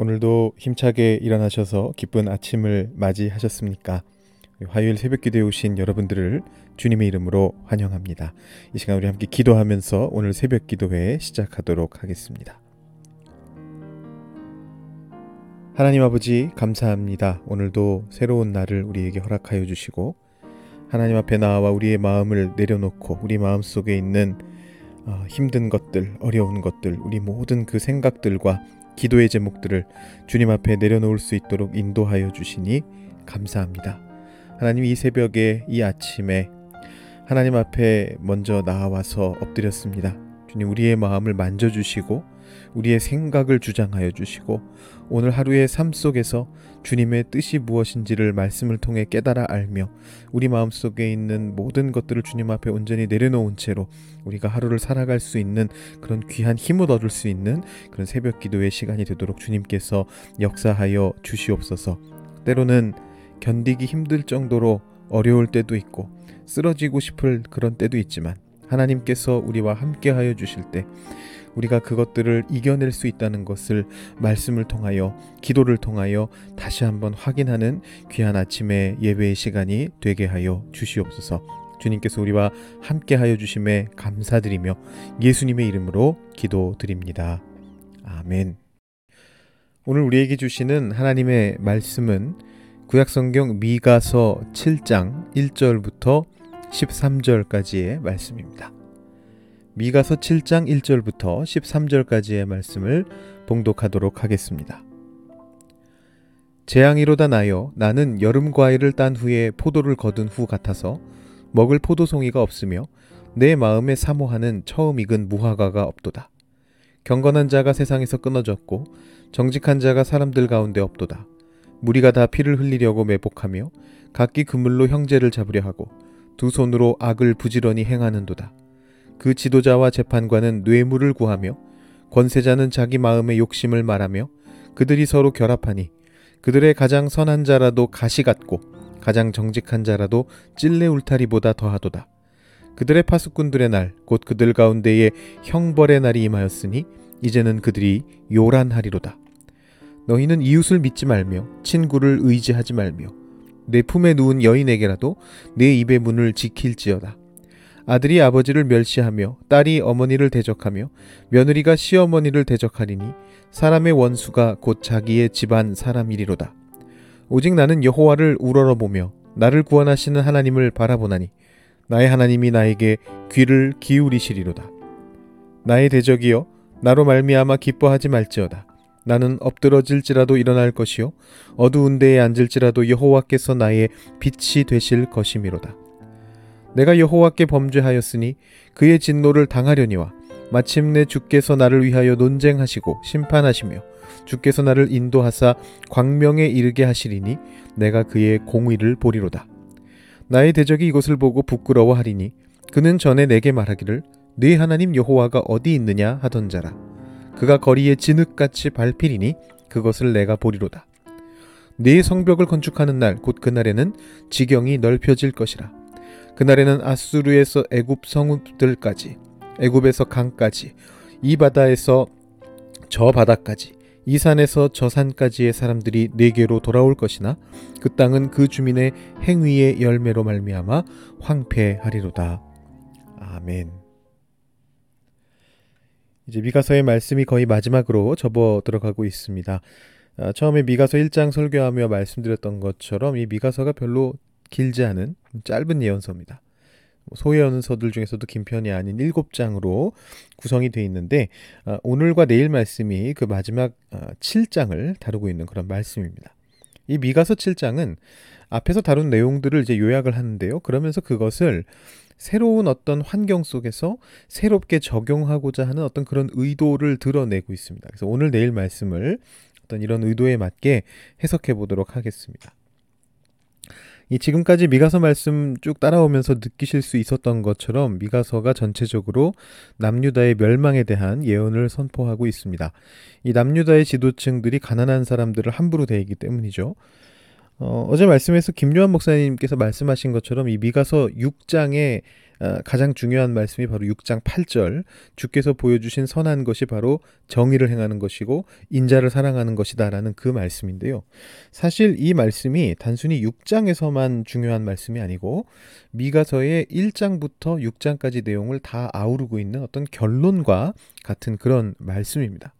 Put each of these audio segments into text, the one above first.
오늘도 힘차게 일어나셔서 기쁜 아침을 맞이하셨습니까? 화요일 새벽 기도에 오신 여러분들을 주님의 이름으로 환영합니다. 이 시간 우리 함께 기도하면서 오늘 새벽 기도회 시작하도록 하겠습니다. 하나님 아버지 감사합니다. 오늘도 새로운 날을 우리에게 허락하여 주시고 하나님 앞에 나와 우리의 마음을 내려놓고 우리 마음 속에 있는 어, 힘든 것들, 어려운 것들, 우리 모든 그 생각들과 기도의 제목들을 주님 앞에 내려놓을 수 있도록 인도하여 주시니 감사합니다. 하나님 이 새벽에 이 아침에 하나님 앞에 먼저 나와서 엎드렸습니다. 주님 우리의 마음을 만져주시고 우리의 생각을 주장하여 주시고 오늘 하루의 삶 속에서 주님의 뜻이 무엇인지를 말씀을 통해 깨달아 알며 우리 마음 속에 있는 모든 것들을 주님 앞에 온전히 내려놓은 채로 우리가 하루를 살아갈 수 있는 그런 귀한 힘을 얻을 수 있는 그런 새벽 기도의 시간이 되도록 주님께서 역사하여 주시옵소서. 때로는 견디기 힘들 정도로 어려울 때도 있고 쓰러지고 싶을 그런 때도 있지만 하나님께서 우리와 함께하여 주실 때 우리가 그것들을 이겨낼 수 있다는 것을 말씀을 통하여 기도를 통하여 다시 한번 확인하는 귀한 아침의 예배의 시간이 되게 하여 주시옵소서. 주님께서 우리와 함께 하여 주심에 감사드리며 예수님의 이름으로 기도드립니다. 아멘. 오늘 우리에게 주시는 하나님의 말씀은 구약성경 미가서 7장 1절부터 13절까지의 말씀입니다. 미가서 7장 1절부터 13절까지의 말씀을 봉독하도록 하겠습니다. 재앙이로다 나여 나는 여름 과일을 딴 후에 포도를 거둔 후 같아서 먹을 포도송이가 없으며 내 마음에 사모하는 처음 익은 무화과가 없도다. 경건한 자가 세상에서 끊어졌고 정직한 자가 사람들 가운데 없도다. 무리가 다 피를 흘리려고 매복하며 각기 그물로 형제를 잡으려 하고 두 손으로 악을 부지런히 행하는도다. 그 지도자와 재판관은 뇌물을 구하며 권세자는 자기 마음의 욕심을 말하며 그들이 서로 결합하니 그들의 가장 선한 자라도 가시 같고 가장 정직한 자라도 찔레 울타리보다 더하도다. 그들의 파수꾼들의 날, 곧 그들 가운데에 형벌의 날이 임하였으니 이제는 그들이 요란하리로다. 너희는 이웃을 믿지 말며 친구를 의지하지 말며 내 품에 누운 여인에게라도 내 입의 문을 지킬지어다. 아들이 아버지를 멸시하며 딸이 어머니를 대적하며 며느리가 시어머니를 대적하리니 사람의 원수가 곧 자기의 집안 사람이리로다. 오직 나는 여호와를 우러러보며 나를 구원하시는 하나님을 바라보나니 나의 하나님이 나에게 귀를 기울이시리로다. 나의 대적이여 나로 말미암아 기뻐하지 말지어다. 나는 엎드러질지라도 일어날 것이요 어두운 데에 앉을지라도 여호와께서 나의 빛이 되실 것이미로다. 내가 여호와께 범죄하였으니 그의 진노를 당하려니와 마침내 주께서 나를 위하여 논쟁하시고 심판하시며 주께서 나를 인도하사 광명에 이르게 하시리니 내가 그의 공의를 보리로다. 나의 대적이 이것을 보고 부끄러워하리니 그는 전에 내게 말하기를 네 하나님 여호와가 어디 있느냐 하던 자라. 그가 거리에 진흙같이 밟히리니 그것을 내가 보리로다. 네 성벽을 건축하는 날 곧 그날에는 지경이 넓혀질 것이라. 그날에는 아수르에서 애굽 성읍들까지 애굽에서 강까지 이 바다에서 저 바다까지 이 산에서 저 산까지의 사람들이 네게로 돌아올 것이나 그 땅은 그 주민의 행위의 열매로 말미암아 황폐하리로다. 아멘. 이제 미가서의 말씀이 거의 마지막으로 접어 들어가고 있습니다. 아, 처음에 미가서 1장 설교하며 말씀드렸던 것처럼 이 미가서가 별로 길지 않은 짧은 예언서입니다. 뭐 소예언서들 중에서도 긴 편이 아닌 7장으로 구성이 되어 있는데 아, 오늘과 내일 말씀이 그 마지막 7장을 아, 다루고 있는 그런 말씀입니다. 이 미가서 7장은 앞에서 다룬 내용들을 이제 요약을 하는데요. 그러면서 그것을 새로운 어떤 환경 속에서 새롭게 적용하고자 하는 어떤 그런 의도를 드러내고 있습니다. 그래서 오늘 내일 말씀을 어떤 이런 의도에 맞게 해석해 보도록 하겠습니다. 이 지금까지 미가서 말씀 쭉 따라오면서 느끼실 수 있었던 것처럼 미가서가 전체적으로 남유다의 멸망에 대한 예언을 선포하고 있습니다. 이 남유다의 지도층들이 가난한 사람들을 함부로 대하기 때문이죠. 어, 어제 말씀에서 김요한 목사님께서 말씀하신 것처럼 이 미가서 6장의 어, 가장 중요한 말씀이 바로 6장 8절 주께서 보여주신 선한 것이 바로 정의를 행하는 것이고 인자를 사랑하는 것이다라는 그 말씀인데요. 사실 이 말씀이 단순히 6장에서만 중요한 말씀이 아니고 미가서의 1장부터 6장까지 내용을 다 아우르고 있는 어떤 결론과 같은 그런 말씀입니다.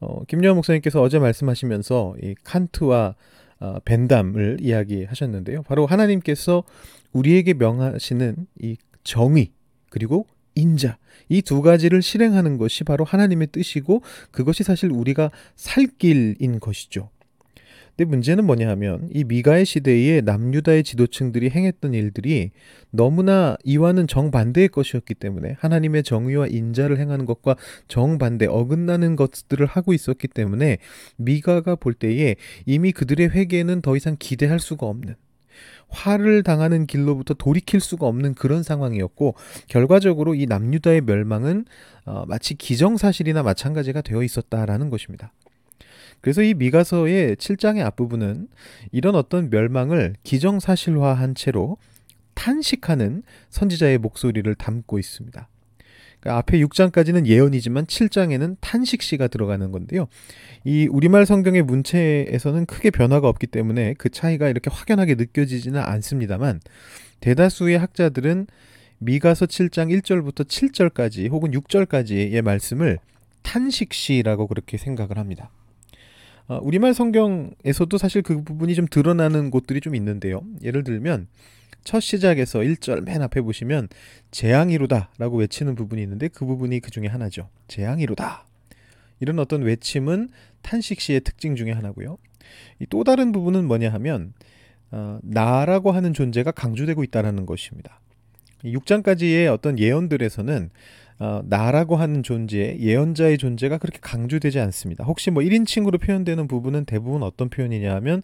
어, 김여한 목사님께서 어제 말씀하시면서 이 칸트와 어, 벤담을 이야기하셨는데요. 바로 하나님께서 우리에게 명하시는 이 정의 그리고 인자 이 두 가지를 실행하는 것이 바로 하나님의 뜻이고 그것이 사실 우리가 살 길인 것이죠. 근데 문제는 뭐냐 하면 이 미가의 시대에 남유다의 지도층들이 행했던 일들이 너무나 이와는 정반대의 것이었기 때문에 하나님의 정의와 인자를 행하는 것과 정반대 어긋나는 것들을 하고 있었기 때문에 미가가 볼 때에 이미 그들의 회개는 더 이상 기대할 수가 없는 화를 당하는 길로부터 돌이킬 수가 없는 그런 상황이었고 결과적으로 이 남유다의 멸망은 어, 마치 기정사실이나 마찬가지가 되어 있었다라는 것입니다. 그래서 이 미가서의 7장의 앞부분은 이런 어떤 멸망을 기정사실화한 채로 탄식하는 선지자의 목소리를 담고 있습니다. 그러니까 앞에 6장까지는 예언이지만 7장에는 탄식시가 들어가는 건데요. 이 우리말 성경의 문체에서는 크게 변화가 없기 때문에 그 차이가 이렇게 확연하게 느껴지지는 않습니다만 대다수의 학자들은 미가서 7장 1절부터 7절까지 혹은 6절까지의 말씀을 탄식시라고 그렇게 생각을 합니다. 어, 우리말 성경에서도 사실 그 부분이 좀 드러나는 곳들이 좀 있는데요. 예를 들면 첫 시작에서 1절 맨 앞에 보시면 재앙이로다라고 외치는 부분이 있는데 그 부분이 그 중에 하나죠. 재앙이로다. 이런 어떤 외침은 탄식시의 특징 중에 하나고요. 또 다른 부분은 뭐냐 하면 어, 나라고 하는 존재가 강조되고 있다는 것입니다. 6장까지의 어떤 예언들에서는 어, 나라고 하는 존재, 예언자의 존재가 그렇게 강조되지 않습니다. 혹시 뭐 1인칭으로 표현되는 부분은 대부분 어떤 표현이냐 하면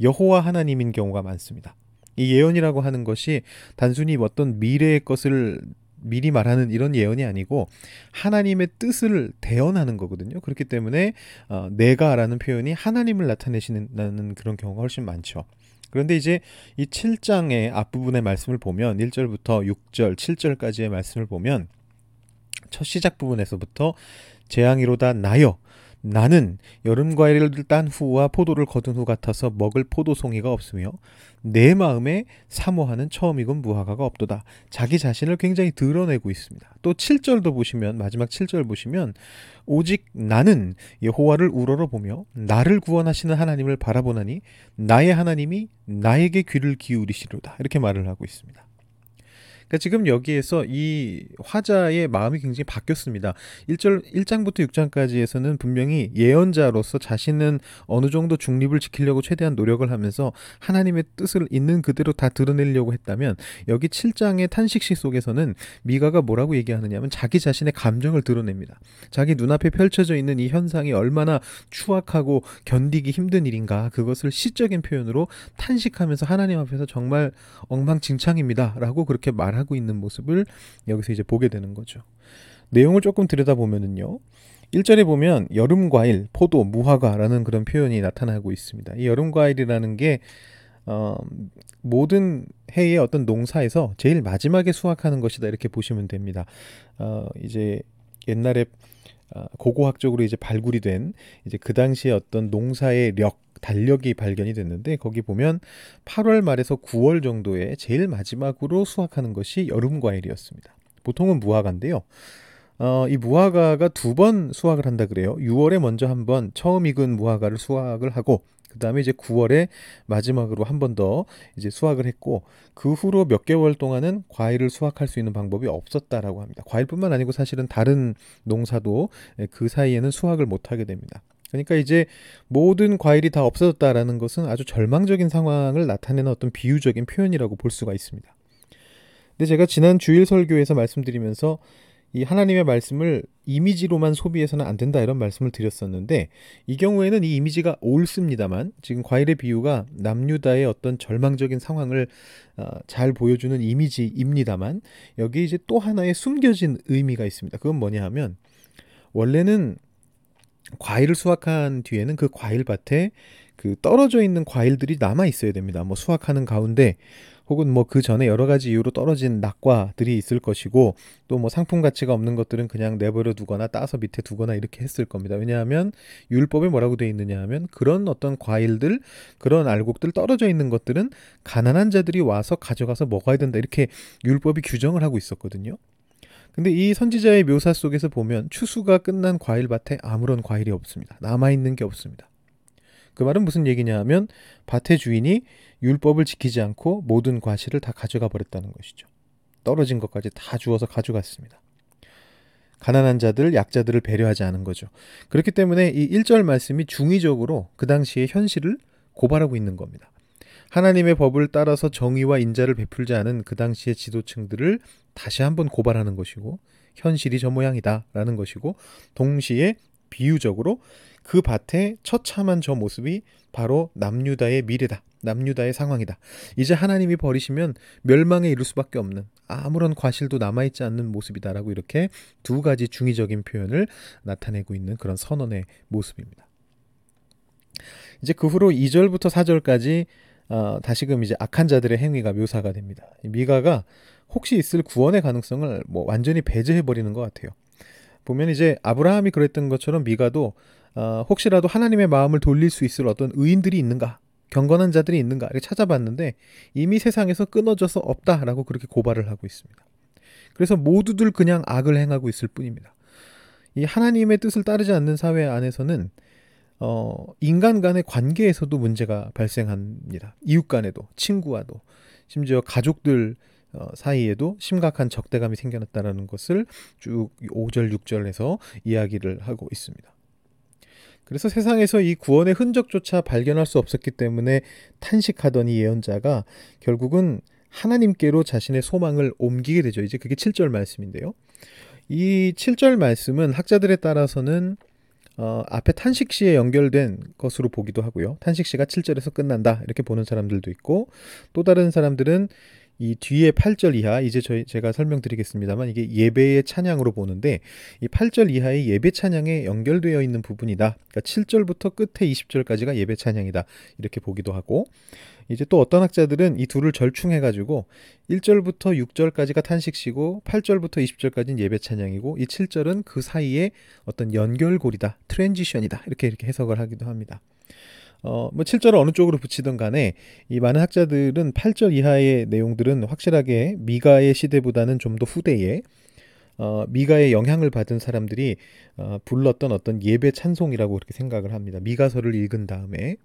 여호와 하나님인 경우가 많습니다. 이 예언이라고 하는 것이 단순히 어떤 미래의 것을 미리 말하는 이런 예언이 아니고 하나님의 뜻을 대언하는 거거든요. 그렇기 때문에 어, 내가라는 표현이 하나님을 나타내시는 그런 경우가 훨씬 많죠. 그런데 이제 이 7장의 앞부분의 말씀을 보면 1절부터 6절, 7절까지의 말씀을 보면 첫 시작 부분에서부터 재앙이로다 나여 나는 여름 과일을 딴 후와 포도를 거둔 후 같아서 먹을 포도송이가 없으며 내 마음에 사모하는 처음이군 무화과가 없도다. 자기 자신을 굉장히 드러내고 있습니다. 또 7절도 보시면 마지막 7절 보시면 오직 나는 여호와를 우러러 보며 나를 구원하시는 하나님을 바라보나니 나의 하나님이 나에게 귀를 기울이시로다. 이렇게 말을 하고 있습니다. 그러니까 지금 여기에서 이 화자의 마음이 굉장히 바뀌었습니다. 1절 1장부터 6장까지에서는 분명히 예언자로서 자신은 어느 정도 중립을 지키려고 최대한 노력을 하면서 하나님의 뜻을 있는 그대로 다 드러내려고 했다면 여기 7장의 탄식시 속에서는 미가가 뭐라고 얘기하느냐면 자기 자신의 감정을 드러냅니다. 자기 눈앞에 펼쳐져 있는 이 현상이 얼마나 추악하고 견디기 힘든 일인가 그것을 시적인 표현으로 탄식하면서 하나님 앞에서 정말 엉망진창입니다라고 그렇게 말말 하고 있는 모습을 여기서 이제 보게 되는 거죠. 내용을 조금 들여다보면은요. 1절에 보면 여름 과일, 포도, 무화과라는 그런 표현이 나타나고 있습니다. 이 여름 과일이라는 게 어, 모든 해의 어떤 농사에서 제일 마지막에 수확하는 것이다 이렇게 보시면 됩니다. 어, 이제 옛날에 어, 고고학적으로 이제 발굴이 된 이제 그 당시에 어떤 농사의 력 달력이 발견이 됐는데 거기 보면 8월 말에서 9월 정도에 제일 마지막으로 수확하는 것이 여름 과일이었습니다. 보통은 무화과인데요. 어, 이 무화과가 두 번 수확을 한다 그래요. 6월에 먼저 한번 처음 익은 무화과를 수확을 하고 그 다음에 이제 9월에 마지막으로 한 번 더 이제 수확을 했고 그 후로 몇 개월 동안은 과일을 수확할 수 있는 방법이 없었다라고 합니다. 과일뿐만 아니고 사실은 다른 농사도 그 사이에는 수확을 못 하게 됩니다. 그러니까 이제 모든 과일이 다 없어졌다라는 것은 아주 절망적인 상황을 나타내는 어떤 비유적인 표현이라고 볼 수가 있습니다. 근데 제가 지난 주일 설교에서 말씀드리면서 이 하나님의 말씀을 이미지로만 소비해서는 안 된다 이런 말씀을 드렸었는데 이 경우에는 이 이미지가 옳습니다만 지금 과일의 비유가 남유다의 어떤 절망적인 상황을 어, 잘 보여주는 이미지입니다만 여기 이제 또 하나의 숨겨진 의미가 있습니다. 그건 뭐냐 하면 원래는 과일을 수확한 뒤에는 그 과일밭에 그그 떨어져 있는 과일들이 남아 있어야 됩니다. 뭐 수확하는 가운데 혹은 뭐 그 전에 여러 가지 이유로 떨어진 낙과들이 있을 것이고 또 뭐 상품 가치가 없는 것들은 그냥 내버려 두거나 따서 밑에 두거나 이렇게 했을 겁니다. 왜냐하면 율법에 뭐라고 되어 있느냐 하면 그런 어떤 과일들, 그런 알곡들 떨어져 있는 것들은 가난한 자들이 와서 가져가서 먹어야 된다. 이렇게 율법이 규정을 하고 있었거든요. 근데 이 선지자의 묘사 속에서 보면 추수가 끝난 과일밭에 아무런 과일이 없습니다. 남아 있는 게 없습니다. 그 말은 무슨 얘기냐 하면 밭의 주인이 율법을 지키지 않고 모든 과실을 다 가져가 버렸다는 것이죠. 떨어진 것까지 다 주워서 가져갔습니다. 가난한 자들, 약자들을 배려하지 않은 거죠. 그렇기 때문에 이 1절 말씀이 중의적으로 그 당시의 현실을 고발하고 있는 겁니다. 하나님의 법을 따라서 정의와 인자를 베풀지 않은 그 당시의 지도층들을 다시 한번 고발하는 것이고 현실이 저 모양이다라는 것이고 동시에 비유적으로 그 밭의 처참한 저 모습이 바로 남유다의 미래다. 남유다의 상황이다. 이제 하나님이 버리시면 멸망에 이를 수밖에 없는 아무런 과실도 남아있지 않는 모습이다라고 이렇게 두 가지 중의적인 표현을 나타내고 있는 그런 선언의 모습입니다. 이제 그 후로 2절부터 4절까지 어, 다시금 이제 악한 자들의 행위가 묘사가 됩니다. 미가가 혹시 있을 구원의 가능성을 뭐 완전히 배제해 버리는 것 같아요. 보면 이제 아브라함이 그랬던 것처럼 미가도 어, 혹시라도 하나님의 마음을 돌릴 수 있을 어떤 의인들이 있는가 경건한 자들이 있는가 이렇게 찾아봤는데 이미 세상에서 끊어져서 없다라고 그렇게 고발을 하고 있습니다. 그래서 모두들 그냥 악을 행하고 있을 뿐입니다. 이 하나님의 뜻을 따르지 않는 사회 안에서는 어, 인간 간의 관계에서도 문제가 발생합니다. 이웃 간에도, 친구와도, 심지어 가족들 어, 사이에도 심각한 적대감이 생겨났다는 것을 쭉 5절, 6절에서 이야기를 하고 있습니다. 그래서 세상에서 이 구원의 흔적조차 발견할 수 없었기 때문에 탄식하던 이 예언자가 결국은 하나님께로 자신의 소망을 옮기게 되죠. 이제 그게 7절 말씀인데요. 이 7절 말씀은 학자들에 따라서는 어, 앞에 탄식시에 연결된 것으로 보기도 하고요. 탄식시가 7절에서 끝난다 이렇게 보는 사람들도 있고 또 다른 사람들은 이 뒤에 8절 이하 이제 저희 제가 설명드리겠습니다만 이게 예배의 찬양으로 보는데 이 8절 이하의 예배 찬양에 연결되어 있는 부분이다. 그러니까 7절부터 끝에 20절까지가 예배 찬양이다. 이렇게 보기도 하고 이제 또 어떤 학자들은 이 둘을 절충해 가지고 1절부터 6절까지가 탄식시고 8절부터 20절까지는 예배 찬양이고 이 7절은 그 사이에 어떤 연결고리다. 트랜지션이다. 이렇게 이렇게 해석을 하기도 합니다. 어, 뭐 7절을 어느 쪽으로 붙이든 간에 이 많은 학자들은 8절 이하의 내용들은 확실하게 미가의 시대보다는 좀 더 후대에 어, 미가의 영향을 받은 사람들이 어, 불렀던 어떤 예배 찬송이라고 그렇게 생각을 합니다. 미가서를 읽은 다음에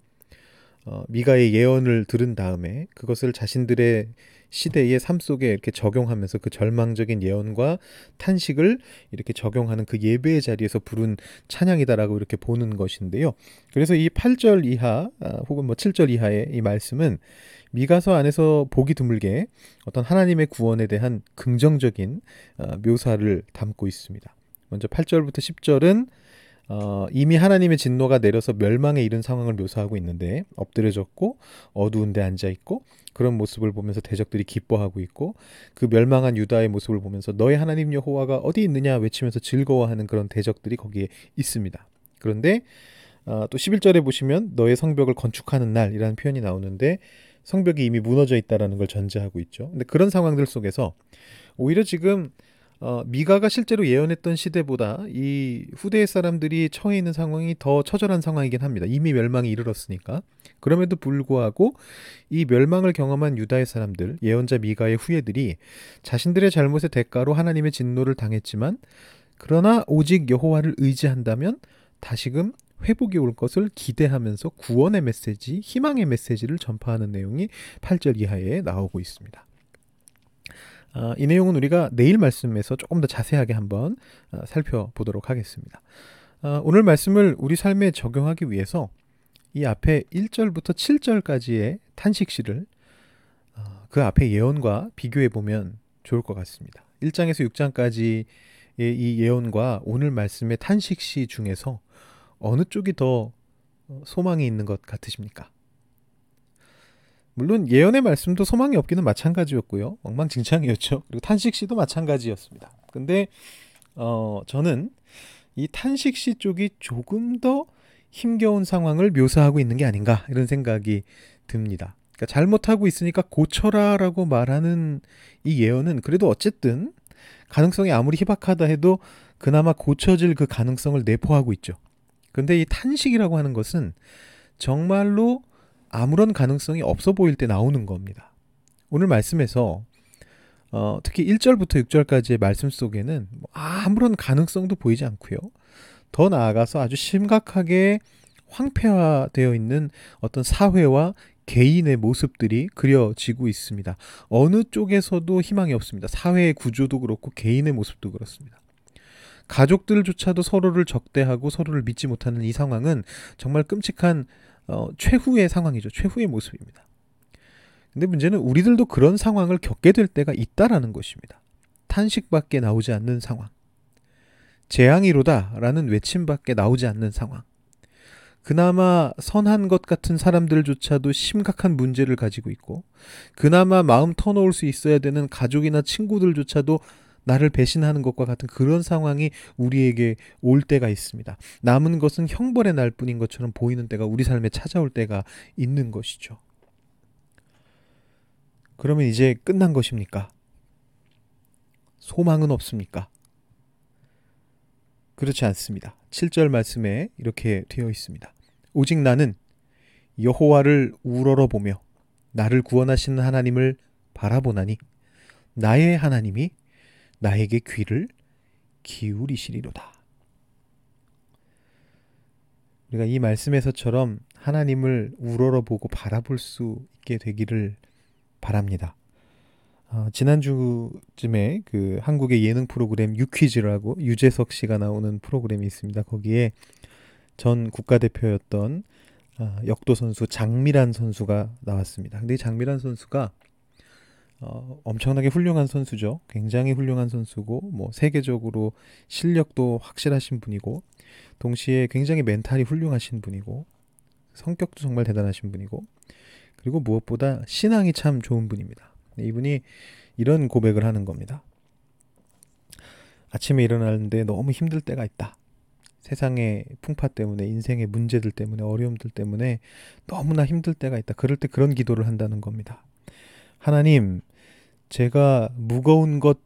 어, 미가의 예언을 들은 다음에 그것을 자신들의 시대의 삶 속에 이렇게 적용하면서 그 절망적인 예언과 탄식을 이렇게 적용하는 그 예배의 자리에서 부른 찬양이다라고 이렇게 보는 것인데요. 그래서 이 8절 이하 아, 혹은 뭐 7절 이하의 이 말씀은 미가서 안에서 보기 드물게 어떤 하나님의 구원에 대한 긍정적인 어, 묘사를 담고 있습니다. 먼저 8절부터 10절은 어, 이미 하나님의 진노가 내려서 멸망에 이른 상황을 묘사하고 있는데 엎드려졌고 어두운 데 앉아 있고 그런 모습을 보면서 대적들이 기뻐하고 있고 그 멸망한 유다의 모습을 보면서 너의 하나님 여호와가 어디 있느냐 외치면서 즐거워하는 그런 대적들이 거기에 있습니다. 그런데 어, 또 11절에 보시면 너의 성벽을 건축하는 날이라는 표현이 나오는데 성벽이 이미 무너져 있다라는 걸 전제하고 있죠. 근데 그런 상황들 속에서 오히려 지금 어, 미가가 실제로 예언했던 시대보다 이 후대의 사람들이 처해 있는 상황이 더 처절한 상황이긴 합니다. 이미 멸망이 이르렀으니까. 그럼에도 불구하고 이 멸망을 경험한 유다의 사람들, 예언자 미가의 후예들이 자신들의 잘못의 대가로 하나님의 진노를 당했지만 그러나 오직 여호와를 의지한다면 다시금 회복이 올 것을 기대하면서 구원의 메시지, 희망의 메시지를 전파하는 내용이 8절 이하에 나오고 있습니다. 어, 이 내용은 우리가 내일 말씀에서 조금 더 자세하게 한번 어, 살펴보도록 하겠습니다. 어, 오늘 말씀을 우리 삶에 적용하기 위해서 이 앞에 1절부터 7절까지의 탄식시를 어, 그 앞에 예언과 비교해 보면 좋을 것 같습니다. 1장에서 6장까지의 이 예언과 오늘 말씀의 탄식시 중에서 어느 쪽이 더 소망이 있는 것 같으십니까? 물론 예언의 말씀도 소망이 없기는 마찬가지였고요. 엉망진창이었죠. 그리고 탄식 시도 마찬가지였습니다. 근데 어 저는 이 탄식 시 쪽이 조금 더 힘겨운 상황을 묘사하고 있는 게 아닌가 이런 생각이 듭니다. 그러니까 잘못하고 있으니까 고쳐라라고 말하는 이 예언은 그래도 어쨌든 가능성이 아무리 희박하다 해도 그나마 고쳐질 그 가능성을 내포하고 있죠. 근데 이 탄식이라고 하는 것은 정말로 아무런 가능성이 없어 보일 때 나오는 겁니다. 오늘 말씀에서 어, 특히 1절부터 6절까지의 말씀 속에는 뭐 아무런 가능성도 보이지 않고요. 더 나아가서 아주 심각하게 황폐화되어 있는 어떤 사회와 개인의 모습들이 그려지고 있습니다. 어느 쪽에서도 희망이 없습니다. 사회의 구조도 그렇고 개인의 모습도 그렇습니다. 가족들조차도 서로를 적대하고 서로를 믿지 못하는 이 상황은 정말 끔찍한 어, 최후의 상황이죠. 최후의 모습입니다. 근데 문제는 우리들도 그런 상황을 겪게 될 때가 있다라는 것입니다. 탄식밖에 나오지 않는 상황. 재앙이로다라는 외침밖에 나오지 않는 상황. 그나마 선한 것 같은 사람들조차도 심각한 문제를 가지고 있고, 그나마 마음 터놓을 수 있어야 되는 가족이나 친구들조차도 나를 배신하는 것과 같은 그런 상황이 우리에게 올 때가 있습니다. 남은 것은 형벌의 날 뿐인 것처럼 보이는 때가 우리 삶에 찾아올 때가 있는 것이죠. 그러면 이제 끝난 것입니까? 소망은 없습니까? 그렇지 않습니다. 7절 말씀에 이렇게 되어 있습니다. 오직 나는 여호와를 우러러 보며 나를 구원하시는 하나님을 바라보나니 나의 하나님이 나에게 귀를 기울이시리로다. 우리가 이 말씀에서처럼 하나님을 우러러 보고 바라볼 수 있게 되기를 바랍니다. 어, 지난주쯤에 그 한국의 예능 프로그램 유퀴즈라고 유재석 씨가 나오는 프로그램이 있습니다. 거기에 전 국가대표였던 어, 역도 선수 장미란 선수가 나왔습니다. 근데 장미란 선수가 어, 엄청나게 훌륭한 선수죠. 굉장히 훌륭한 선수고 뭐 세계적으로 실력도 확실하신 분이고 동시에 굉장히 멘탈이 훌륭하신 분이고 성격도 정말 대단하신 분이고 그리고 무엇보다 신앙이 참 좋은 분입니다. 네, 이분이 이런 고백을 하는 겁니다. 아침에 일어나는데 너무 힘들 때가 있다. 세상의 풍파 때문에 인생의 문제들 때문에 어려움들 때문에 너무나 힘들 때가 있다. 그럴 때 그런 기도를 한다는 겁니다. 하나님, 제가 무거운 것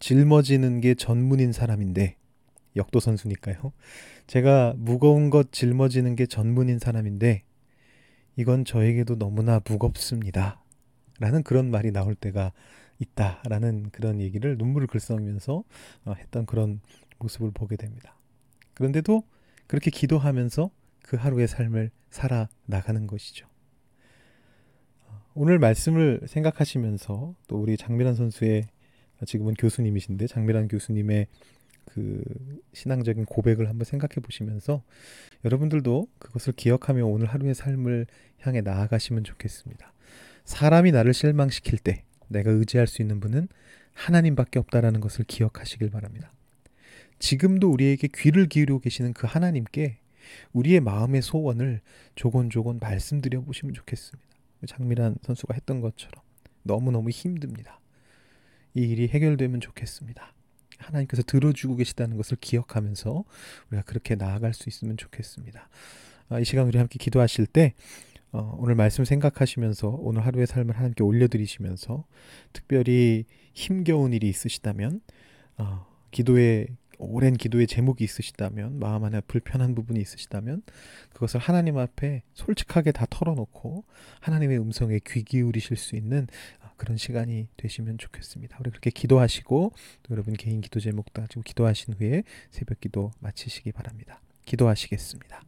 짊어지는 게 전문인 사람인데 역도 선수니까요. 제가 무거운 것 짊어지는 게 전문인 사람인데 이건 저에게도 너무나 무겁습니다. 라는 그런 말이 나올 때가 있다라는 그런 얘기를 눈물을 글썽이면서 어, 했던 그런 모습을 보게 됩니다. 그런데도 그렇게 기도하면서 그 하루의 삶을 살아 나가는 것이죠. 어, 오늘 말씀을 생각하시면서 또 우리 장미란 선수의 지금은 교수님이신데 장미란 교수님의 그 신앙적인 고백을 한번 생각해 보시면서 여러분들도 그것을 기억하며 오늘 하루의 삶을 향해 나아가시면 좋겠습니다. 사람이 나를 실망시킬 때 내가 의지할 수 있는 분은 하나님밖에 없다라는 것을 기억하시길 바랍니다. 지금도 우리에게 귀를 기울이고 계시는 그 하나님께 우리의 마음의 소원을 조곤조곤 말씀드려 보시면 좋겠습니다. 장미란 선수가 했던 것처럼 너무너무 힘듭니다. 이 일이 해결되면 좋겠습니다. 하나님께서 들어주고 계시다는 것을 기억하면서 우리가 그렇게 나아갈 수 있으면 좋겠습니다. 아, 이 시간 우리 함께 기도하실 때 어, 오늘 말씀 생각하시면서 오늘 하루의 삶을 하나님께 올려드리시면서 특별히 힘겨운 일이 있으시다면 어, 기도의 오랜 기도의 제목이 있으시다면 마음 안에 불편한 부분이 있으시다면 그것을 하나님 앞에 솔직하게 다 털어놓고 하나님의 음성에 귀 기울이실 수 있는 어, 그런 시간이 되시면 좋겠습니다. 우리 그렇게 기도하시고 또 여러분 개인 기도 제목도 가지고 기도하신 후에 새벽 기도 마치시기 바랍니다. 기도하시겠습니다.